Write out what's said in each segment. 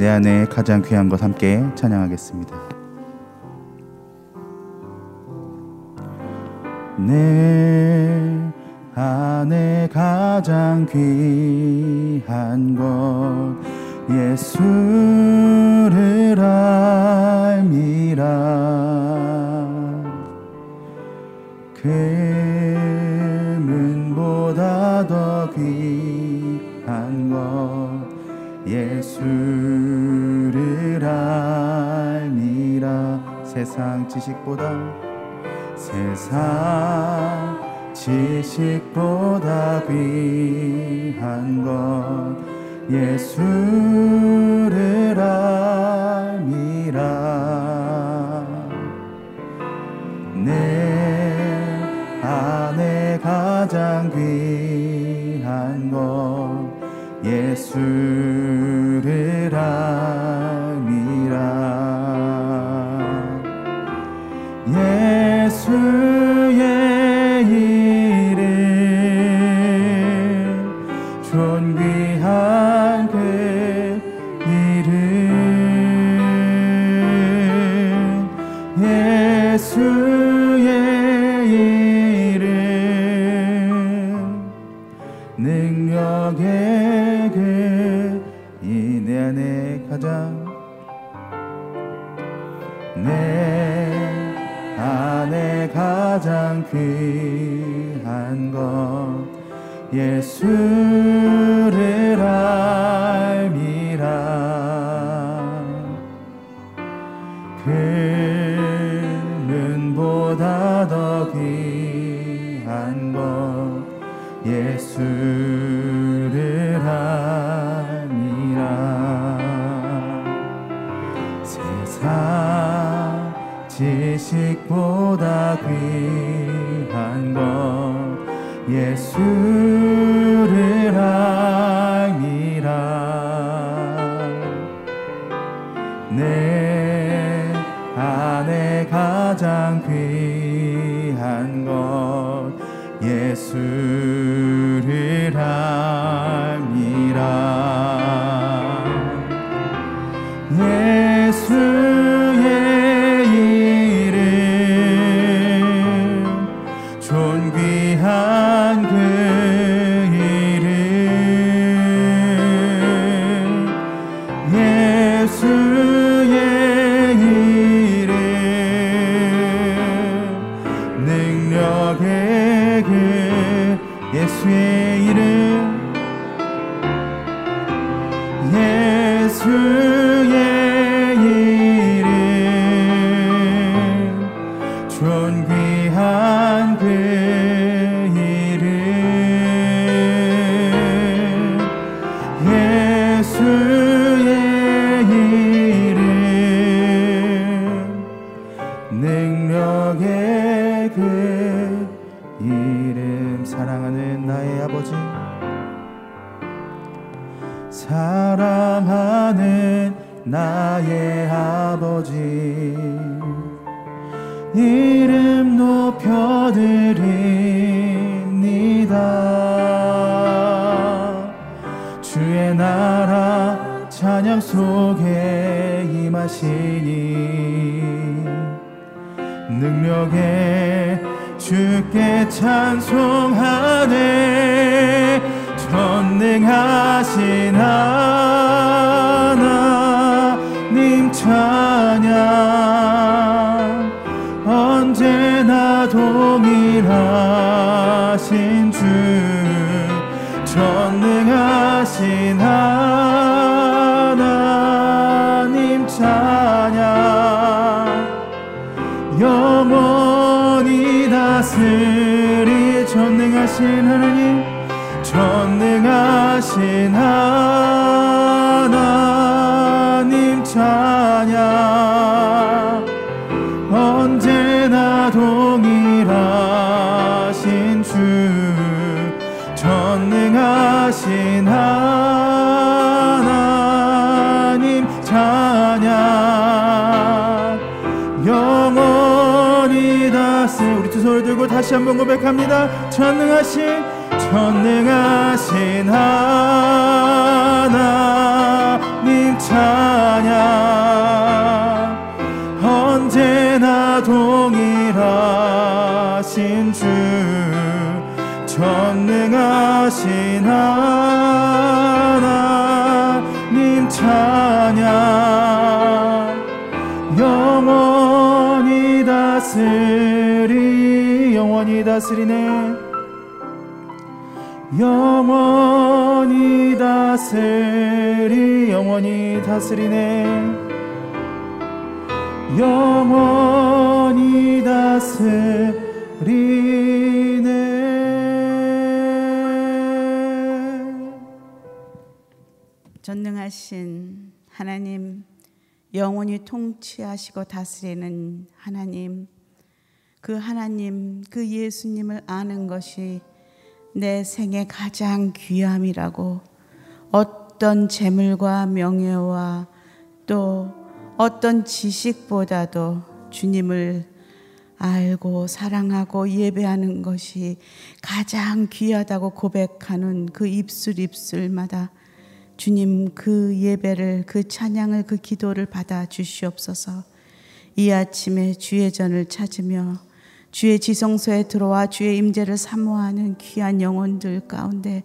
내 안에 가장 귀한 것 함께 찬양하겠습니다. 내 안에 가장 귀한 것 예수를 알미라 금은보다 더 귀한 것 예수 세상 지식보다 세상 지식보다 귀한 것 예수를 알미라. 내 안에 가장 귀한 것 예수를 알미라 예 예수를 알 능력의 그 이름 사랑하는 나의 아버지. 사랑하는 나의 아버지. 이름 높여드립니다. 주의 나라 찬양 속에 임하시니 능력에 주께 찬송하네. 전능하신 하나님 찬양. 언제나 동일하신 주. 전능하신 전능하신 하나님 전능하신 하나님 찬양 다시 한번 고백합니다. 전능하신 전능하신 하나님 찬양. 언제나 동일하신 주 전능하신 하나님 찬양. 영원히 다스리 다스리네. 영원히 다스리 영원히 다스리네. 영원히 다스리네. 전능하신 하나님, 영원히 통치하시고 다스리는 하나님, 그 하나님, 그 예수님을 아는 것이 내 생의 가장 귀함이라고 어떤 재물과 명예와 또 어떤 지식보다도 주님을 알고 사랑하고 예배하는 것이 가장 귀하다고 고백하는 그 입술 입술마다 주님 그 예배를 그 찬양을 그 기도를 받아 주시옵소서. 이 아침에 주의 전을 찾으며 주의 지성소에 들어와 주의 임재를 사모하는 귀한 영혼들 가운데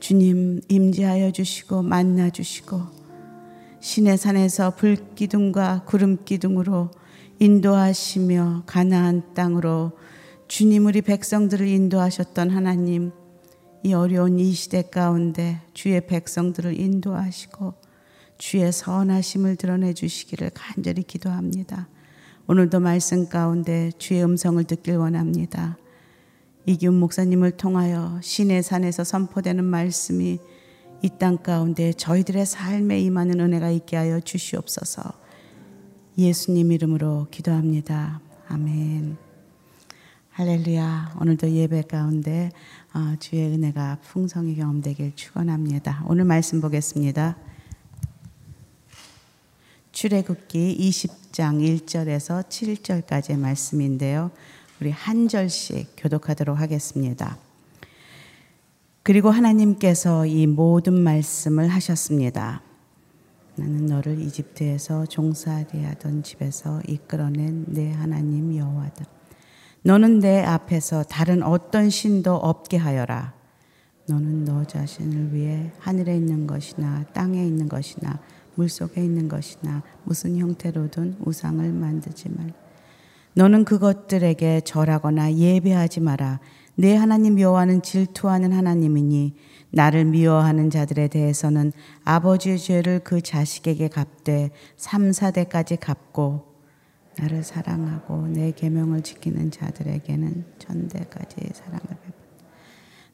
주님 임재하여 주시고 만나 주시고 신의 산에서 불기둥과 구름기둥으로 인도하시며 가나안 땅으로 주님 우리 백성들을 인도하셨던 하나님 이 어려운 이 시대 가운데 주의 백성들을 인도하시고 주의 선하심을 드러내 주시기를 간절히 기도합니다. 오늘도 말씀 가운데 주의 음성을 듣길 원합니다. 이기훈 목사님을 통하여 신의 산에서 선포되는 말씀이 이 땅 가운데 저희들의 삶에 임하는 은혜가 있게 하여 주시옵소서. 예수님 이름으로 기도합니다. 아멘. 할렐루야. 오늘도 예배 가운데 어, 주의 은혜가 풍성히 경험되길 축원합니다. 오늘 말씀 보겠습니다. 출애굽기 20장 1절에서 7절까지의 말씀인데요. 우리 한 절씩 교독하도록 하겠습니다. 그리고 하나님께서 이 모든 말씀을 하셨습니다. 나는 너를 이집트에서 종살이 하던 집에서 이끌어낸 내 하나님 여호와다. 너는 내 앞에서 다른 어떤 신도 없게 하여라. 너는 너 자신을 위해 하늘에 있는 것이나 땅에 있는 것이나 물 속에 있는 것이나 무슨 형태로든 우상을 만들지 말. 너는 그것들에게 절하거나 예배하지 마라. 내 하나님 여호와는 질투하는 하나님이니 나를 미워하는 자들에 대해서는 아버지의 죄를 그 자식에게 갚되 3, 4대까지 갚고 나를 사랑하고 내 계명을 지키는 자들에게는 천대까지 사랑을 베푼다.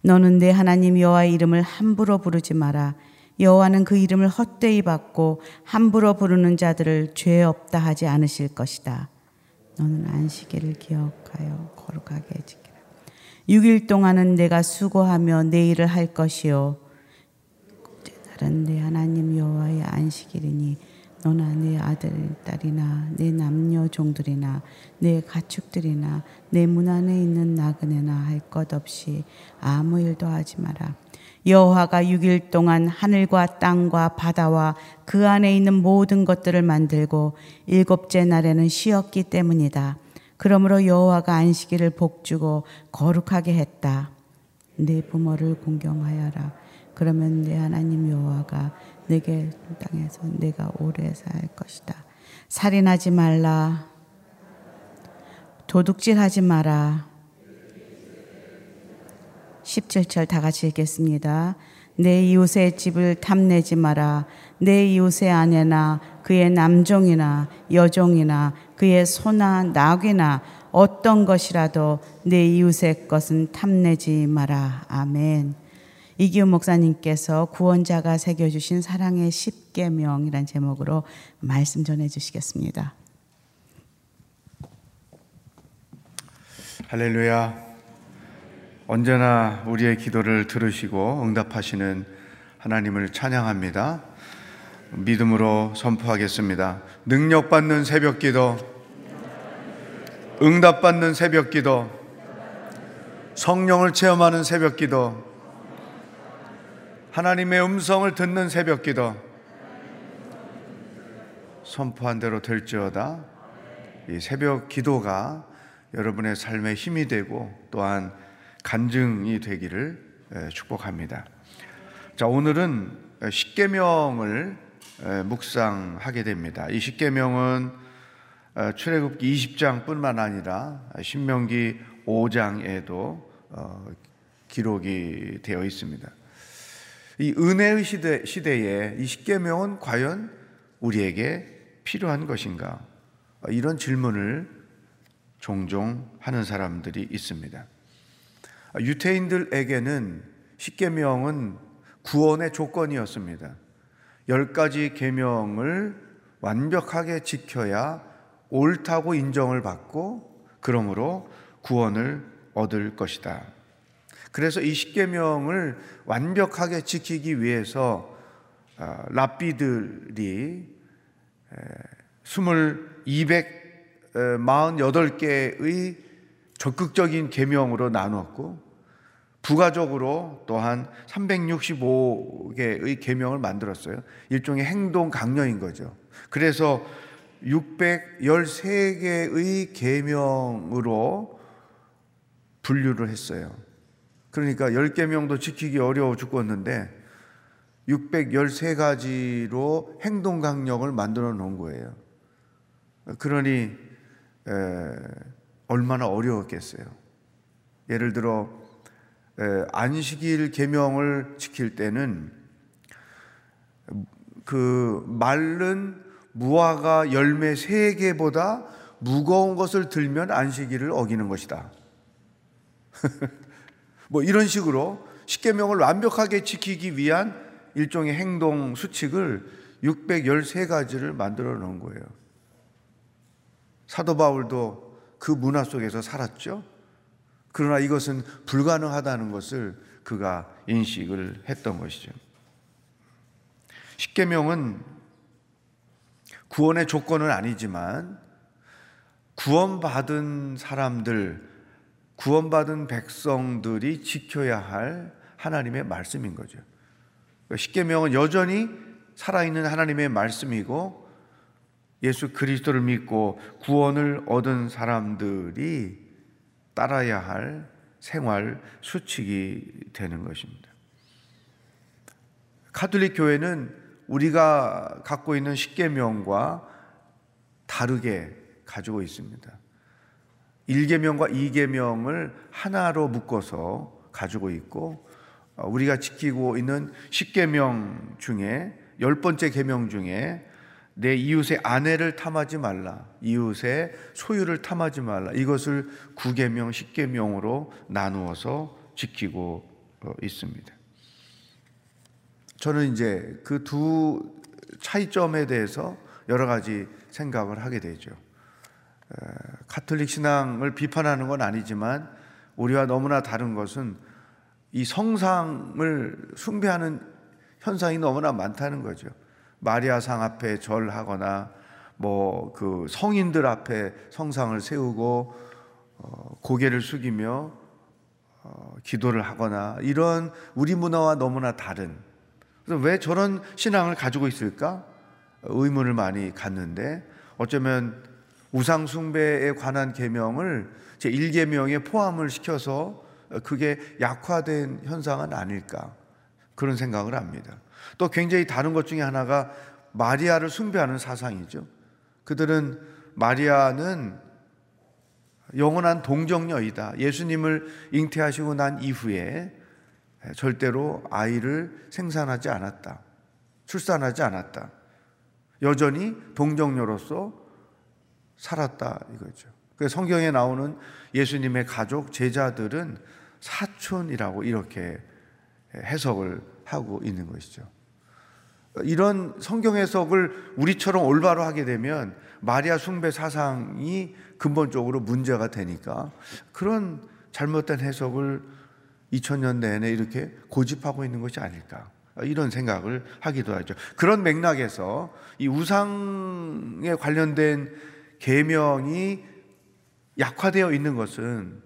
너는 내 하나님 여호와의 이름을 함부로 부르지 마라. 여호와는 그 이름을 헛되이 받고 함부로 부르는 자들을 죄 없다 하지 않으실 것이다. 너는 안식일을 기억하여 거룩하게 지키라. 6일 동안은 내가 수고하며 내 일을 할 것이요. 날은 내 하나님 여호와의 안식일이니 너나 내 아들 딸이나 내 남녀 종들이나 내 가축들이나 내 문 안에 있는 나그네나 할 것 없이 아무 일도 하지 마라. 여호와가 6일 동안 하늘과 땅과 바다와 그 안에 있는 모든 것들을 만들고 일곱째 날에는 쉬었기 때문이다. 그러므로 여호와가 안식일을 복주고 거룩하게 했다. 내 부모를 공경하여라. 그러면 내 하나님 여호와가 내게 땅에서 내가 오래 살 것이다. 살인하지 말라. 도둑질하지 마라. 17절 다 같이 읽겠습니다. 내 이웃의 집을 탐내지 마라. 내 이웃의 아내나 그의 남종이나 여종이나 그의 소나 낙이나 어떤 것이라도 내 이웃의 것은 탐내지 마라. 아멘. 이기훈 목사님께서 구원자가 새겨주신 사랑의 십계명이란 제목으로 말씀 전해주시겠습니다. 할렐루야. 언제나 우리의 기도를 들으시고 응답하시는 하나님을 찬양합니다. 믿음으로 선포하겠습니다. 능력받는 새벽 기도, 응답받는 새벽 기도, 성령을 체험하는 새벽 기도, 하나님의 음성을 듣는 새벽 기도, 선포한 대로 될지어다. 이 새벽 기도가 여러분의 삶에 힘이 되고 또한 간증이 되기를 축복합니다. 자, 오늘은 십계명을 묵상하게 됩니다. 이 십계명은 출애굽기 20장뿐만 아니라 신명기 5장에도 어, 기록이 되어 있습니다. 이 은혜의 시대, 시대에 이 십계명은 과연 우리에게 필요한 것인가? 이런 질문을 종종 하는 사람들이 있습니다. 유태인들에게는 십계명은 구원의 조건이었습니다. 열 가지 계명을 완벽하게 지켜야 옳다고 인정을 받고 그러므로 구원을 얻을 것이다. 그래서 이 십계명을 완벽하게 지키기 위해서 아, 랍비들이 스물 248개의 적극적인 계명으로 나누었고 부가적으로 또한 365개의 계명을 만들었어요. 일종의 행동 강령인 거죠. 그래서 613개의 계명으로 분류를 했어요. 그러니까 10계명도 지키기 어려워 죽었는데 613가지로 행동 강령을 만들어 놓은 거예요. 그러니 에, 얼마나 어려웠겠어요. 예를 들어 에, 안식일 계명을 지킬 때는 그 말른 무화과 열매 세 개보다 무거운 것을 들면 안식일을 어기는 것이다. 뭐 이런 식으로 십계명을 완벽하게 지키기 위한 일종의 행동 수칙을 613가지를 만들어 놓은 거예요. 사도 바울도 그 문화 속에서 살았죠. 그러나 이것은 불가능하다는 것을 그가 인식을 했던 것이죠. 십계명은 구원의 조건은 아니지만 구원받은 사람들, 구원받은 백성들이 지켜야 할 하나님의 말씀인 거죠. 십계명은 여전히 살아있는 하나님의 말씀이고 예수 그리스도를 믿고 구원을 얻은 사람들이 따라야 할 생활 수칙이 되는 것입니다. 카톨릭 교회는 우리가 갖고 있는 십계명과 다르게 가지고 있습니다. 1계명과 2계명을 하나로 묶어서 가지고 있고 어, 우리가 지키고 있는 십계명 중에 열 번째 계명 중에 내 이웃의 아내를 탐하지 말라. 이웃의 소유를 탐하지 말라. 이것을 구계명, 십계명으로 나누어서 지키고 어, 있습니다. 저는 이제 그 두 차이점에 대해서 여러 가지 생각을 하게 되죠. 카톨릭 신앙을 비판하는 건 아니지만 우리와 너무나 다른 것은 이 성상을 숭배하는 현상이 너무나 많다는 거죠. 마리아상 앞에 절하거나 뭐 그 성인들 앞에 성상을 세우고 어, 고개를 숙이며 어, 기도를 하거나 이런 우리 문화와 너무나 다른 그래서 왜 저런 신앙을 가지고 있을까 의문을 많이 갖는데 어쩌면 우상 숭배에 관한 계명을 제 1계명에 포함을 시켜서 그게 약화된 현상은 아닐까 그런 생각을 합니다. 또 굉장히 다른 것 중에 하나가 마리아를 숭배하는 사상이죠. 그들은 마리아는 영원한 동정녀이다. 예수님을 잉태하시고 난 이후에 절대로 아이를 생산하지 않았다. 출산하지 않았다. 여전히 동정녀로서 살았다 이거죠. 그 성경에 나오는 예수님의 가족 제자들은 사촌이라고 이렇게 해석을 하고 있는 것이죠. 이런 성경 해석을 우리처럼 올바로 하게 되면 마리아 숭배 사상이 근본적으로 문제가 되니까 그런 잘못된 해석을 2000년 내내 이렇게 고집하고 있는 것이 아닐까. 이런 생각을 하기도 하죠. 그런 맥락에서 이 우상에 관련된 계명이 약화되어 있는 것은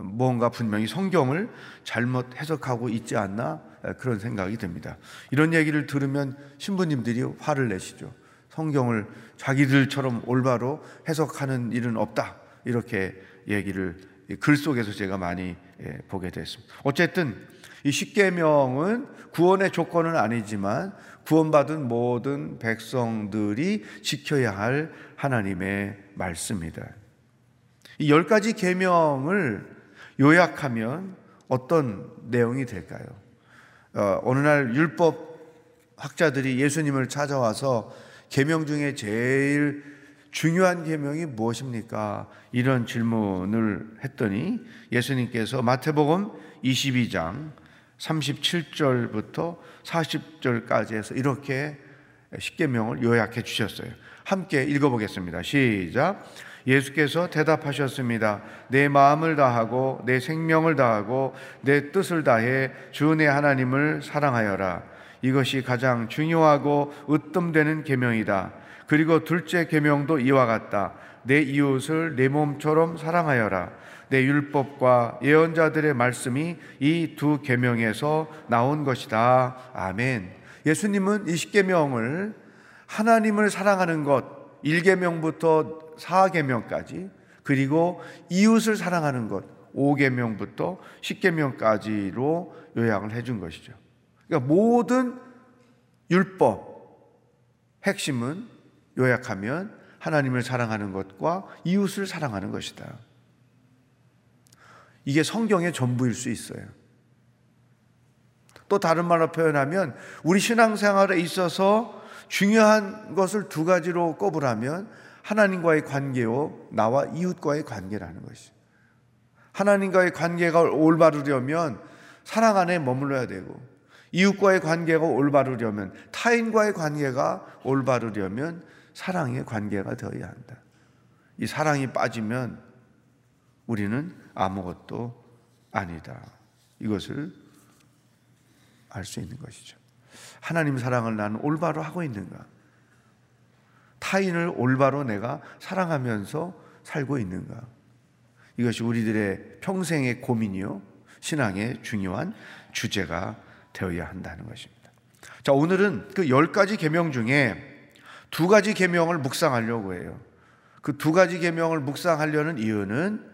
뭔가 분명히 성경을 잘못 해석하고 있지 않나 그런 생각이 듭니다. 이런 얘기를 들으면 신부님들이 화를 내시죠. 성경을 자기들처럼 올바로 해석하는 일은 없다. 이렇게 얘기를 글 속에서 제가 많이 예, 보게 됐습니다. 어쨌든 이 십계명은 구원의 조건은 아니지만 구원받은 모든 백성들이 지켜야 할 하나님의 말씀이다. 이 열 가지 계명을 요약하면 어떤 내용이 될까요? 어, 어느 날 율법 학자들이 예수님을 찾아와서 계명 중에 제일 중요한 계명이 무엇입니까? 이런 질문을 했더니 예수님께서 마태복음 22장 37절부터 40절까지 해서 이렇게 십계명을 요약해 주셨어요. 함께 읽어보겠습니다. 시작. 예수께서 대답하셨습니다. 내 마음을 다하고 내 생명을 다하고 내 뜻을 다해 주 내 하나님을 사랑하여라. 이것이 가장 중요하고 으뜸되는 계명이다. 그리고 둘째 계명도 이와 같다. 내 이웃을 내 몸처럼 사랑하여라. 내 율법과 예언자들의 말씀이 이 두 계명에서 나온 것이다. 아멘. 예수님은 이 십계명을 하나님을 사랑하는 것 1계명부터 4계명까지 그리고 이웃을 사랑하는 것 5계명부터 10계명까지로 요약을 해준 것이죠. 그러니까 모든 율법 핵심은 요약하면 하나님을 사랑하는 것과 이웃을 사랑하는 것이다. 이게 성경의 전부일 수 있어요. 또 다른 말로 표현하면 우리 신앙생활에 있어서 중요한 것을 두 가지로 꼽으라면 하나님과의 관계요 나와 이웃과의 관계라는 것이. 하나님과의 관계가 올바르려면 사랑 안에 머물러야 되고 이웃과의 관계가 올바르려면 타인과의 관계가 올바르려면 사랑의 관계가 되어야 한다. 이 사랑이 빠지면 우리는 아무것도 아니다. 이것을 알 수 있는 것이죠. 하나님 사랑을 나는 올바로 하고 있는가? 타인을 올바로 내가 사랑하면서 살고 있는가? 이것이 우리들의 평생의 고민이요. 신앙의 중요한 주제가 되어야 한다는 것입니다. 자, 오늘은 그 열 가지 계명 중에 두 가지 계명을 묵상하려고 해요. 그 두 가지 계명을 묵상하려는 이유는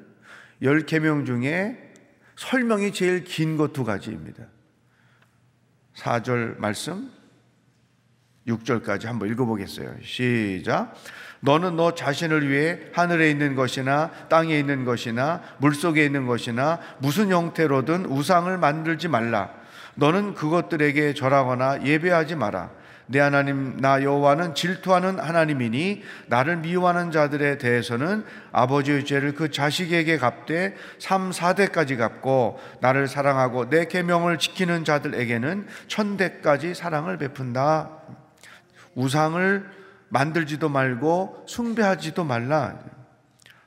열 계명 중에 설명이 제일 긴 것 두 가지입니다. 4절 말씀 6절까지 한번 읽어보겠어요. 시작. 너는 너 자신을 위해 하늘에 있는 것이나 땅에 있는 것이나 물 속에 있는 것이나 무슨 형태로든 우상을 만들지 말라. 너는 그것들에게 절하거나 예배하지 마라. 내 하나님 나 여호와는 질투하는 하나님이니 나를 미워하는 자들에 대해서는 아버지의 죄를 그 자식에게 갚되 3, 4대까지 갚고 나를 사랑하고 내 계명을 지키는 자들에게는 천대까지 사랑을 베푼다. 우상을 만들지도 말고 숭배하지도 말라.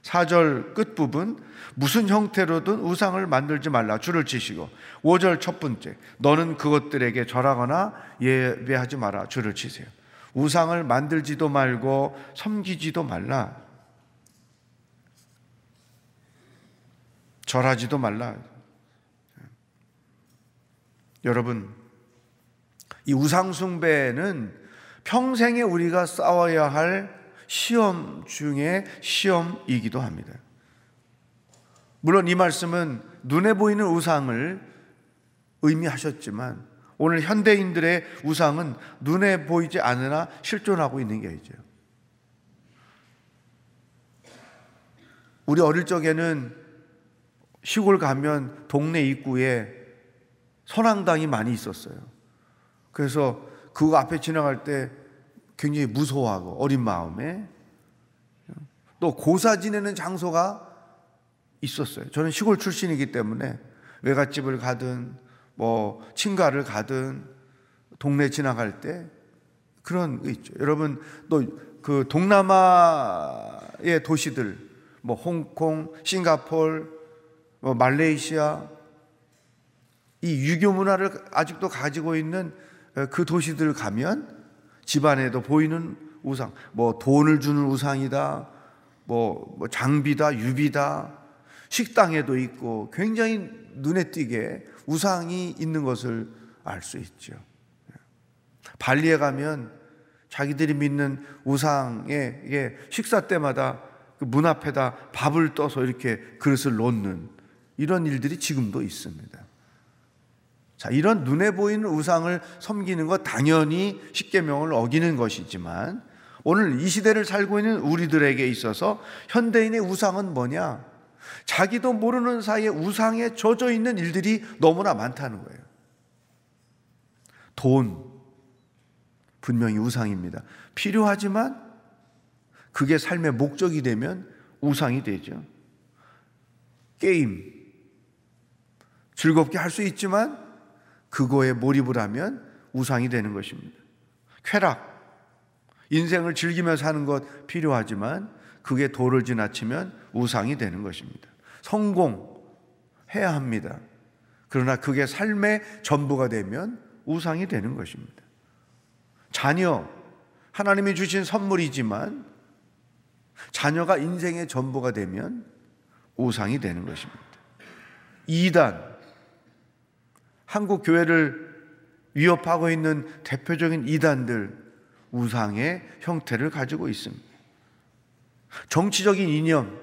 4절 끝부분 무슨 형태로든 우상을 만들지 말라 줄을 치시고 5절 첫 번째 너는 그것들에게 절하거나 예배하지 마라 줄을 치세요. 우상을 만들지도 말고 섬기지도 말라. 절하지도 말라. 여러분 이 우상숭배는 평생에 우리가 싸워야 할 시험 중에 시험이기도 합니다. 물론 이 말씀은 눈에 보이는 우상을 의미하셨지만 오늘 현대인들의 우상은 눈에 보이지 않으나 실존하고 있는 게 있죠. 우리 어릴 적에는 시골 가면 동네 입구에 선앙당이 많이 있었어요. 그래서 그 앞에 지나갈 때 굉장히 무서워하고 어린 마음에 또 고사 지내는 장소가 있었어요. 저는 시골 출신이기 때문에 외갓집을 가든 뭐 친가를 가든 동네 지나갈 때 그런 게 있죠. 여러분 또 그 동남아의 도시들 뭐 홍콩, 싱가폴, 뭐 말레이시아 이 유교 문화를 아직도 가지고 있는 그 도시들 가면 집안에도 보이는 우상, 뭐 돈을 주는 우상이다, 뭐, 뭐 장비다, 유비다, 식당에도 있고 굉장히 눈에 띄게 우상이 있는 것을 알 수 있죠. 발리에 가면 자기들이 믿는 우상에 이게 식사 때마다 그문 앞에다 밥을 떠서 이렇게 그릇을 놓는 이런 일들이 지금도 있습니다. 자, 이런 눈에 보이는 우상을 섬기는 것 당연히 십계명을 어기는 것이지만 오늘 이 시대를 살고 있는 우리들에게 있어서 현대인의 우상은 뭐냐? 자기도 모르는 사이에 우상에 젖어 있는 일들이 너무나 많다는 거예요. 돈, 분명히 우상입니다. 필요하지만 그게 삶의 목적이 되면 우상이 되죠. 게임, 즐겁게 할 수 있지만 그거에 몰입을 하면 우상이 되는 것입니다. 쾌락, 인생을 즐기며 사는 것 필요하지만 그게 도를 지나치면 우상이 되는 것입니다. 성공 해야 합니다. 그러나 그게 삶의 전부가 되면 우상이 되는 것입니다. 자녀, 하나님이 주신 선물이지만 자녀가 인생의 전부가 되면 우상이 되는 것입니다. 이단, 한국 교회를 위협하고 있는 대표적인 이단들, 우상의 형태를 가지고 있습니다. 정치적인 이념,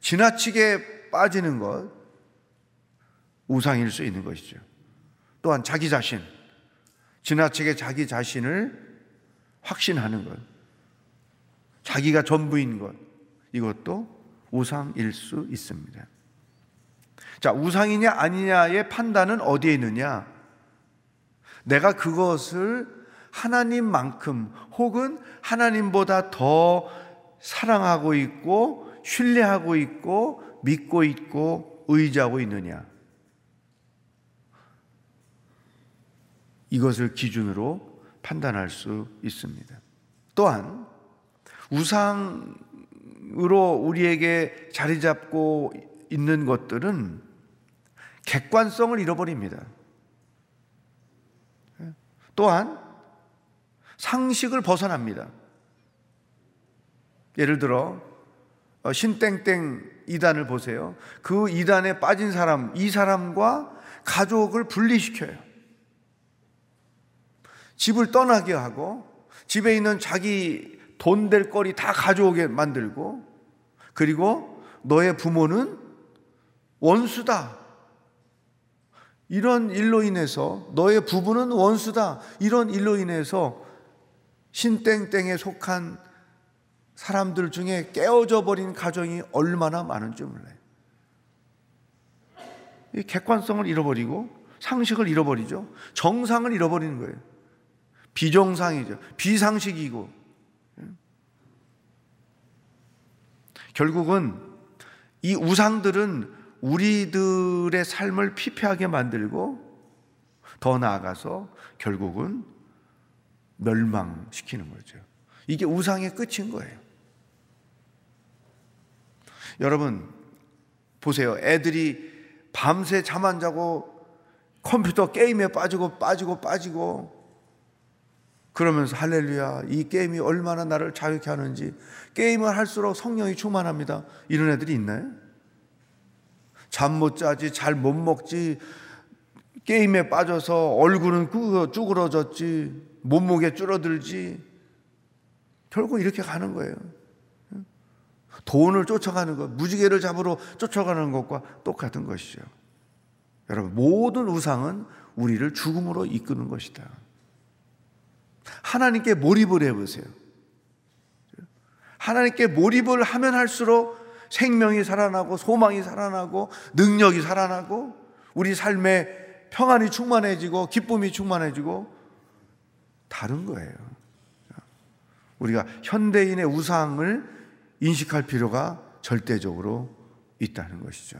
지나치게 빠지는 것, 우상일 수 있는 것이죠. 또한 자기 자신, 지나치게 자기 자신을 확신하는 것, 자기가 전부인 것, 이것도 우상일 수 있습니다. 자, 우상이냐 아니냐의 판단은 어디에 있느냐? 내가 그것을 하나님만큼 혹은 하나님보다 더 사랑하고 있고 신뢰하고 있고 믿고 있고 의지하고 있느냐. 이것을 기준으로 판단할 수 있습니다. 또한 우상으로 우리에게 자리 잡고 있는 것들은 객관성을 잃어버립니다. 또한 상식을 벗어납니다. 예를 들어 어, 신땡땡 이단을 보세요. 그 이단에 빠진 사람, 이 사람과 가족을 분리시켜요. 집을 떠나게 하고 집에 있는 자기 돈 될 거리 다 가져오게 만들고 그리고 너의 부모는 원수다. 이런 일로 인해서 너의 부부는 원수다. 이런 일로 인해서 신땡땡에 속한 사람들 중에 깨어져 버린 가정이 얼마나 많은지 몰라요. 이 객관성을 잃어버리고 상식을 잃어버리죠. 정상을 잃어버리는 거예요. 비정상이죠. 비상식이고. 결국은 이 우상들은 우리들의 삶을 피폐하게 만들고 더 나아가서 결국은 멸망시키는 거죠. 이게 우상의 끝인 거예요. 여러분, 보세요. 애들이 밤새 잠 안 자고 컴퓨터 게임에 빠지고 빠지고 빠지고 그러면서 할렐루야, 이 게임이 얼마나 나를 자유케 하는지 게임을 할수록 성령이 충만합니다. 이런 애들이 있나요? 잠 못 자지, 잘 못 먹지, 게임에 빠져서 얼굴은 쭈그러졌지, 몸무게 줄어들지. 결국 이렇게 가는 거예요. 돈을 쫓아가는 것, 무지개를 잡으러 쫓아가는 것과 똑같은 것이죠. 여러분, 모든 우상은 우리를 죽음으로 이끄는 것이다. 하나님께 몰입을 해보세요. 하나님께 몰입을 하면 할수록 생명이 살아나고 소망이 살아나고 능력이 살아나고 우리 삶에 평안이 충만해지고 기쁨이 충만해지고 다른 거예요. 우리가 현대인의 우상을 인식할 필요가 절대적으로 있다는 것이죠.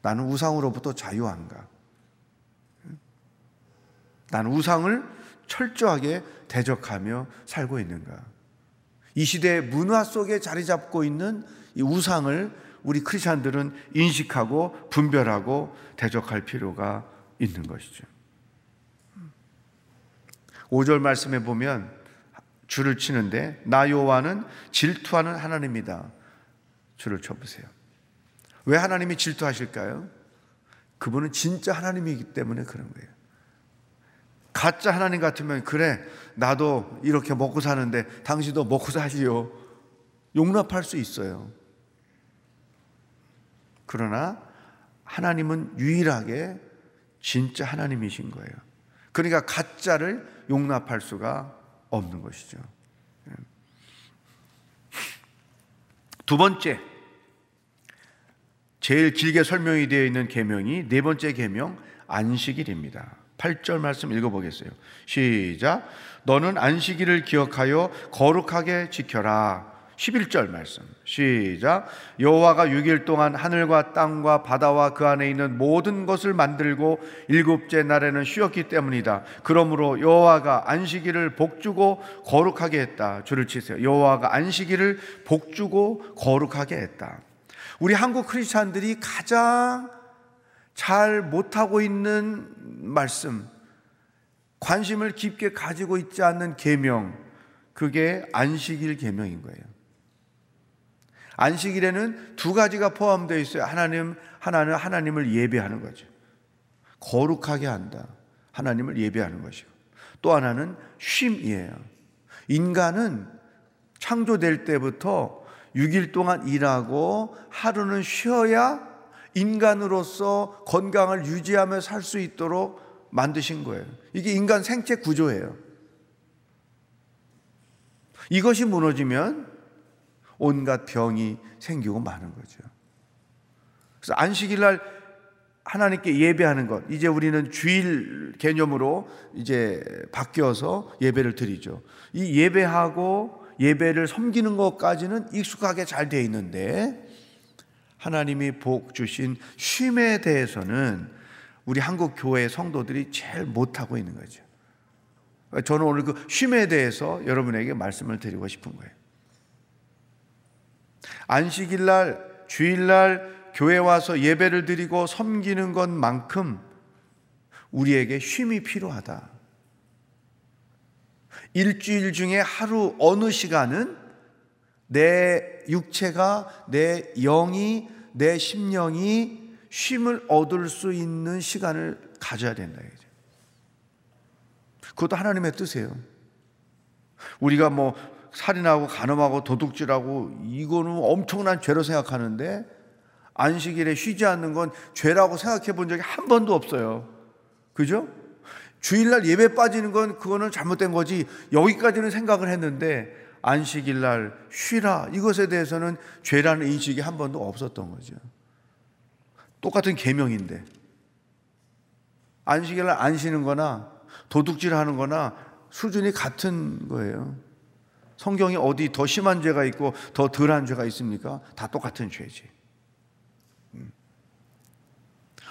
나는 우상으로부터 자유한가? 나는 우상을 철저하게 대적하며 살고 있는가? 이 시대의 문화 속에 자리 잡고 있는 이 우상을 우리 크리스천들은 인식하고 분별하고 대적할 필요가 있는 것이죠. 5절 말씀에 보면 줄을 치는데 나 여호와는 질투하는 하나님이다. 줄을 쳐 보세요. 왜 하나님이 질투하실까요? 그분은 진짜 하나님이기 때문에 그런 거예요. 가짜 하나님 같으면 그래 나도 이렇게 먹고 사는데 당신도 먹고 살지요. 용납할 수 있어요. 그러나 하나님은 유일하게 진짜 하나님이신 거예요. 그러니까 가짜를 용납할 수가 없는 것이죠. 두 번째, 제일 길게 설명이 되어 있는 계명이 네 번째 계명 안식일입니다. 8절 말씀 읽어보겠어요. 시작. 너는 안식일을 기억하여 거룩하게 지켜라. 11절 말씀. 시작. 여호와가 6일 동안 하늘과 땅과 바다와 그 안에 있는 모든 것을 만들고 일곱째 날에는 쉬었기 때문이다. 그러므로 여호와가 안식일을 복주고 거룩하게 했다. 줄을 치세요. 여호와가 안식일을 복주고 거룩하게 했다. 우리 한국 크리스찬들이 가장 잘 못하고 있는 말씀, 관심을 깊게 가지고 있지 않는 계명, 그게 안식일 계명인 거예요. 안식일에는 두 가지가 포함되어 있어요. 하나님, 하나는 하나님을 예배하는 거죠. 거룩하게 한다. 하나님을 예배하는 것이고. 또 하나는 쉼이에요. 인간은 창조될 때부터 6일 동안 일하고 하루는 쉬어야 인간으로서 건강을 유지하며 살 수 있도록 만드신 거예요. 이게 인간 생체 구조예요. 이것이 무너지면 온갖 병이 생기고 마는 거죠. 그래서 안식일 날 하나님께 예배하는 것. 이제 우리는 주일 개념으로 이제 바뀌어서 예배를 드리죠. 이 예배하고 예배를 섬기는 것까지는 익숙하게 잘 돼 있는데 하나님이 복 주신 쉼에 대해서는 우리 한국 교회 성도들이 제일 못하고 있는 거죠. 저는 오늘 그 쉼에 대해서 여러분에게 말씀을 드리고 싶은 거예요. 안식일 날, 주일 날 교회 와서 예배를 드리고 섬기는 것만큼 우리에게 쉼이 필요하다. 일주일 중에 하루 어느 시간은 내 육체가, 내 영이, 내 심령이 쉼을 얻을 수 있는 시간을 가져야 된다. 그것도 하나님의 뜻이에요. 우리가 뭐 살인하고 간음하고 도둑질하고 이거는 엄청난 죄로 생각하는데 안식일에 쉬지 않는 건 죄라고 생각해 본 적이 한 번도 없어요. 그죠? 주일날 예배 빠지는 건 그거는 잘못된 거지 여기까지는 생각을 했는데 안식일날 쉬라 이것에 대해서는 죄라는 인식이 한 번도 없었던 거죠. 똑같은 계명인데 안식일날 안 쉬는 거나 도둑질 하는 거나 수준이 같은 거예요. 성경이 어디 더 심한 죄가 있고 더 덜한 죄가 있습니까? 다 똑같은 죄지. 음.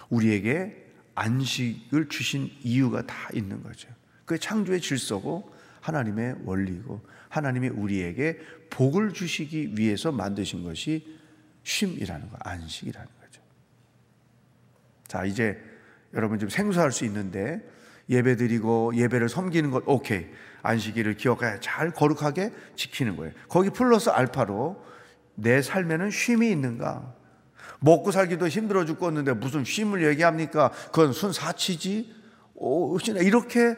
우리에게 안식을 주신 이유가 다 있는 거죠. 그 창조의 질서고 하나님의 원리고 하나님이 우리에게 복을 주시기 위해서 만드신 것이 쉼이라는 거, 안식이라는 거죠. 자, 이제 여러분 좀 생소할 수 있는데 예배 드리고 예배를 섬기는 것 오케이. 안식일을 기억하여 잘 거룩하게 지키는 거예요. 거기 플러스 알파로 내 삶에는 쉼이 있는가? 먹고 살기도 힘들어 죽겠는데 무슨 쉼을 얘기합니까? 그건 순사치지? 오, 이렇게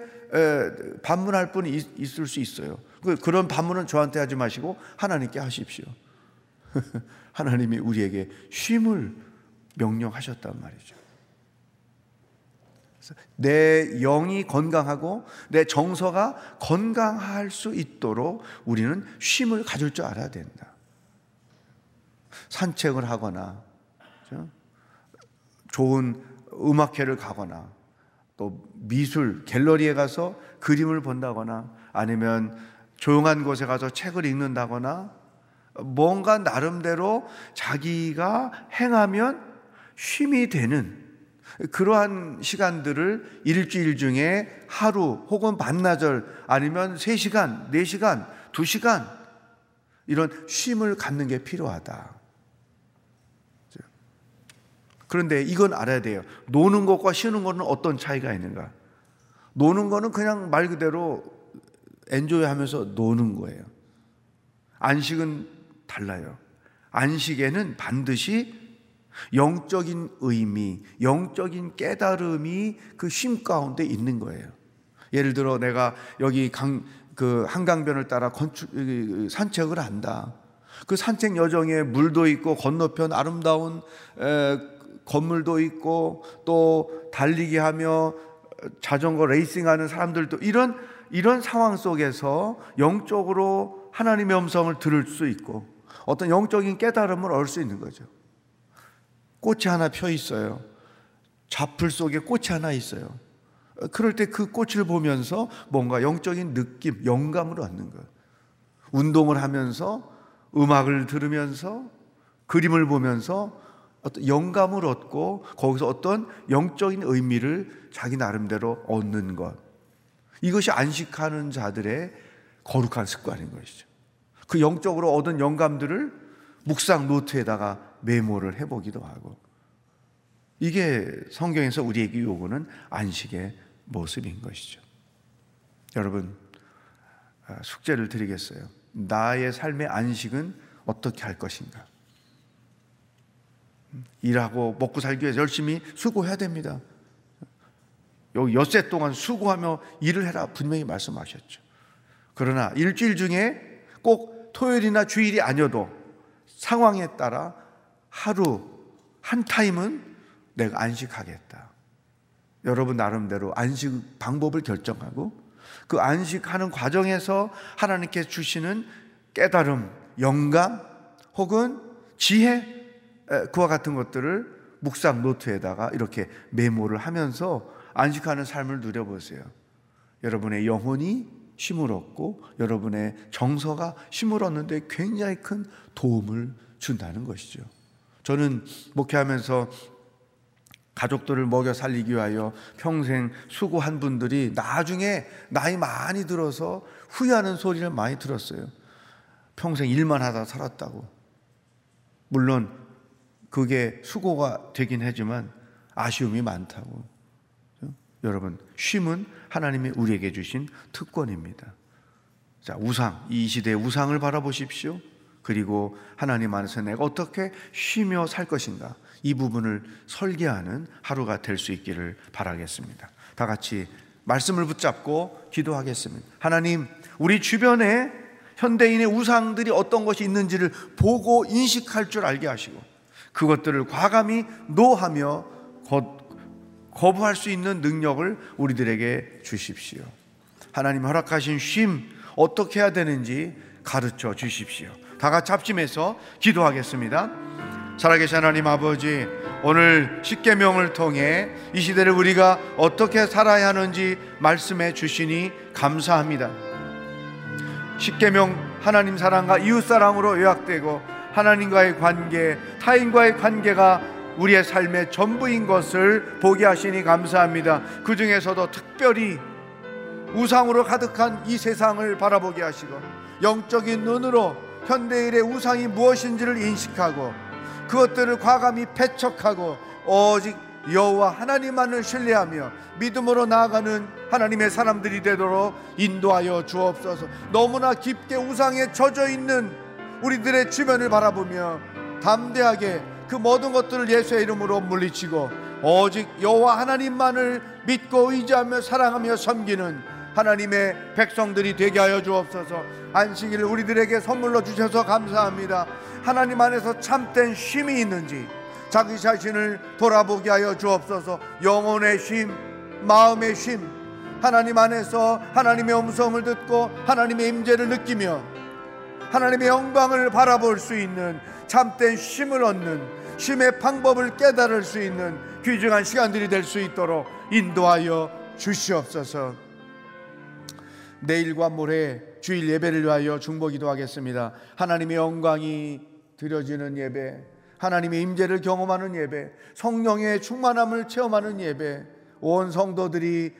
반문할 분이 있을 수 있어요. 그, 그런 반문은 저한테 하지 마시고 하나님께 하십시오. 하나님이 우리에게 쉼을 명령하셨단 말이죠. 내 영이 건강하고 내 정서가 건강할 수 있도록 우리는 쉼을 가질 줄 알아야 된다. 산책을 하거나 좋은 음악회를 가거나 또 미술 갤러리에 가서 그림을 본다거나 아니면 조용한 곳에 가서 책을 읽는다거나 뭔가 나름대로 자기가 행하면 쉼이 되는 그러한 시간들을 일주일 중에 하루 혹은 반나절 아니면 3시간, 4시간, 2시간 이런 쉼을 갖는 게 필요하다. 그런데 이건 알아야 돼요. 노는 것과 쉬는 것은 어떤 차이가 있는가? 노는 거는 그냥 말 그대로 엔조이 하면서 노는 거예요. 안식은 달라요. 안식에는 반드시 영적인 의미, 영적인 깨달음이 그 쉼 가운데 있는 거예요. 예를 들어 내가 여기 강, 그 한강변을 따라 건축, 산책을 한다. 그 산책 여정에 물도 있고 건너편 아름다운 에, 건물도 있고 또 달리기 하며 자전거 레이싱하는 사람들도 이런 이런 상황 속에서 영적으로 하나님의 음성을 들을 수 있고 어떤 영적인 깨달음을 얻을 수 있는 거죠. 꽃이 하나 펴 있어요. 잡풀 속에 꽃이 하나 있어요. 그럴 때 그 꽃을 보면서 뭔가 영적인 느낌, 영감을 얻는 거예요. 운동을 하면서 음악을 들으면서 그림을 보면서 어떤 영감을 얻고 거기서 어떤 영적인 의미를 자기 나름대로 얻는 것. 이것이 안식하는 자들의 거룩한 습관인 것이죠. 그 영적으로 얻은 영감들을 묵상 노트에다가 메모를 해보기도 하고. 이게 성경에서 우리에게 요구는 안식의 모습인 것이죠. 여러분, 아, 숙제를 드리겠어요. 나의 삶의 안식은 어떻게 할 것인가? 일하고 먹고 살기 위해서 열심히 수고해야 됩니다. 요 엿새 동안 수고하며 일을 해라 분명히 말씀하셨죠. 그러나 일주일 중에 꼭 토요일이나 주일이 아니어도 상황에 따라 하루 한 타임은 내가 안식하겠다. 여러분 나름대로 안식 방법을 결정하고 그 안식하는 과정에서 하나님께 주시는 깨달음, 영감 혹은 지혜 그와 같은 것들을 묵상 노트에다가 이렇게 메모를 하면서 안식하는 삶을 누려보세요. 여러분의 영혼이 힘을 얻고 여러분의 정서가 힘을 얻는데 굉장히 큰 도움을 준다는 것이죠. 저는 목회하면서 가족들을 먹여 살리기 위하여 평생 수고한 분들이 나중에 나이 많이 들어서 후회하는 소리를 많이 들었어요. 평생 일만 하다 살았다고. 물론 그게 수고가 되긴 하지만 아쉬움이 많다고. 여러분, 쉼은 하나님이 우리에게 주신 특권입니다. 자, 우상, 이 시대의 우상을 바라보십시오. 그리고 하나님 안에서 내가 어떻게 쉬며 살 것인가. 이 부분을 설계하는 하루가 될 수 있기를 바라겠습니다. 다 같이 말씀을 붙잡고 기도하겠습니다. 하나님, 우리 주변에 현대인의 우상들이 어떤 것이 있는지를 보고 인식할 줄 알게 하시고 그것들을 과감히 노하며 거부할 수 있는 능력을 우리들에게 주십시오. 하나님 허락하신 쉼 어떻게 해야 되는지 가르쳐 주십시오. 다 같이 합심해서 기도하겠습니다. 살아계신 하나님 아버지 오늘 십계명을 통해 이 시대를 우리가 어떻게 살아야 하는지 말씀해 주시니 감사합니다. 십계명 하나님 사랑과 이웃 사랑으로 요약되고 하나님과의 관계, 타인과의 관계가 우리의 삶의 전부인 것을 보게 하시니 감사합니다. 그 중에서도 특별히 우상으로 가득한 이 세상을 바라보게 하시고 영적인 눈으로 현대인의 우상이 무엇인지를 인식하고 그것들을 과감히 배척하고 오직 여호와 하나님만을 신뢰하며 믿음으로 나아가는 하나님의 사람들이 되도록 인도하여 주옵소서. 너무나 깊게 우상에 젖어 있는 우리들의 주변을 바라보며 담대하게 그 모든 것들을 예수의 이름으로 물리치고 오직 여호와 하나님만을 믿고 의지하며 사랑하며 섬기는 하나님의 백성들이 되게 하여 주옵소서. 안식일을 우리들에게 선물로 주셔서 감사합니다. 하나님 안에서 참된 쉼이 있는지 자기 자신을 돌아보게 하여 주옵소서. 영혼의 쉼, 마음의 쉼, 하나님 안에서 하나님의 음성을 듣고 하나님의 임재를 느끼며 하나님의 영광을 바라볼 수 있는 참된 쉼을 얻는 쉼의 방법을 깨달을 수 있는 귀중한 시간들이 될 수 있도록 인도하여 주시옵소서. 내일과 모레 주일 예배를 위하여 중보기도 하겠습니다. 하나님의 영광이 드려지는 예배, 하나님의 임재를 경험하는 예배, 성령의 충만함을 체험하는 예배, 온 성도들이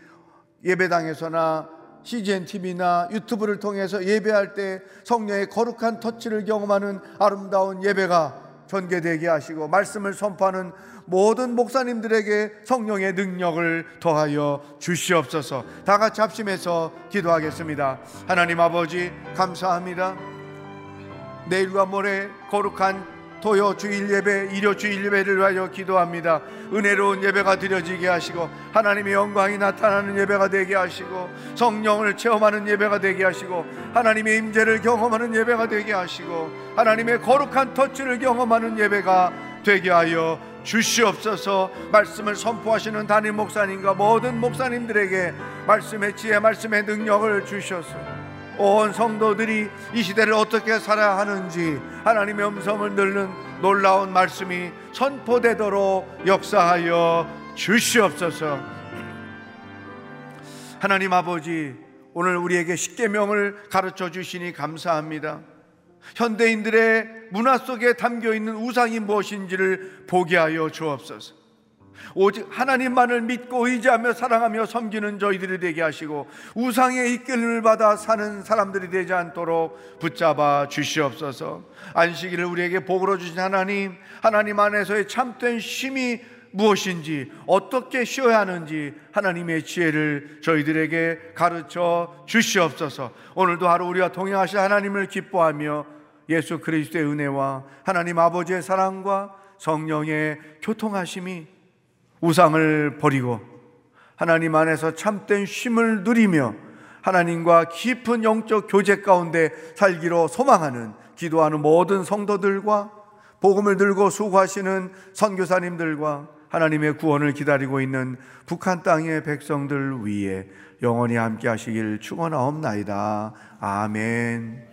예배당에서나 CGN TV나 유튜브를 통해서 예배할 때 성령의 거룩한 터치를 경험하는 아름다운 예배가 전개되게 하시고 말씀을 선포하는 모든 목사님들에게 성령의 능력을 더하여 주시옵소서. 다 같이 합심해서 기도하겠습니다. 하나님 아버지 감사합니다. 내일과 모레 거룩한 토요 주일 예배, 일요 주일 예배를 위하여 기도합니다. 은혜로운 예배가 드려지게 하시고 하나님의 영광이 나타나는 예배가 되게 하시고 성령을 체험하는 예배가 되게 하시고 하나님의 임재를 경험하는 예배가 되게 하시고 하나님의 거룩한 터치를 경험하는 예배가 되게 하여 주시옵소서 말씀을 선포하시는 담임 목사님과 모든 목사님들에게 말씀의 지혜 말씀의 능력을 주셔서 온 성도들이 이 시대를 어떻게 살아야 하는지 하나님의 음성을 듣는 놀라운 말씀이 선포되도록 역사하여 주시옵소서 하나님 아버지 오늘 우리에게 십계명을 가르쳐 주시니 감사합니다 현대인들의 문화 속에 담겨 있는 우상이 무엇인지를 보게 하여 주옵소서. 오직 하나님만을 믿고 의지하며 사랑하며 섬기는 저희들이 되게 하시고 우상의 이끌림을 받아 사는 사람들이 되지 않도록 붙잡아 주시옵소서. 안식일을 우리에게 복으로 주신 하나님, 하나님 안에서의 참된 쉼이 무엇인지 어떻게 쉬어야 하는지 하나님의 지혜를 저희들에게 가르쳐 주시옵소서. 오늘도 하루 우리와 동행하실 하나님을 기뻐하며 예수 그리스도의 은혜와 하나님 아버지의 사랑과 성령의 교통하심이 우상을 버리고 하나님 안에서 참된 쉼을 누리며 하나님과 깊은 영적 교제 가운데 살기로 소망하는 기도하는 모든 성도들과 복음을 들고 수고하시는 선교사님들과 하나님의 구원을 기다리고 있는 북한 땅의 백성들 위에 영원히 함께 하시길 축원하옵나이다. 아멘.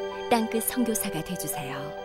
땅끝 선교사가 되주세요.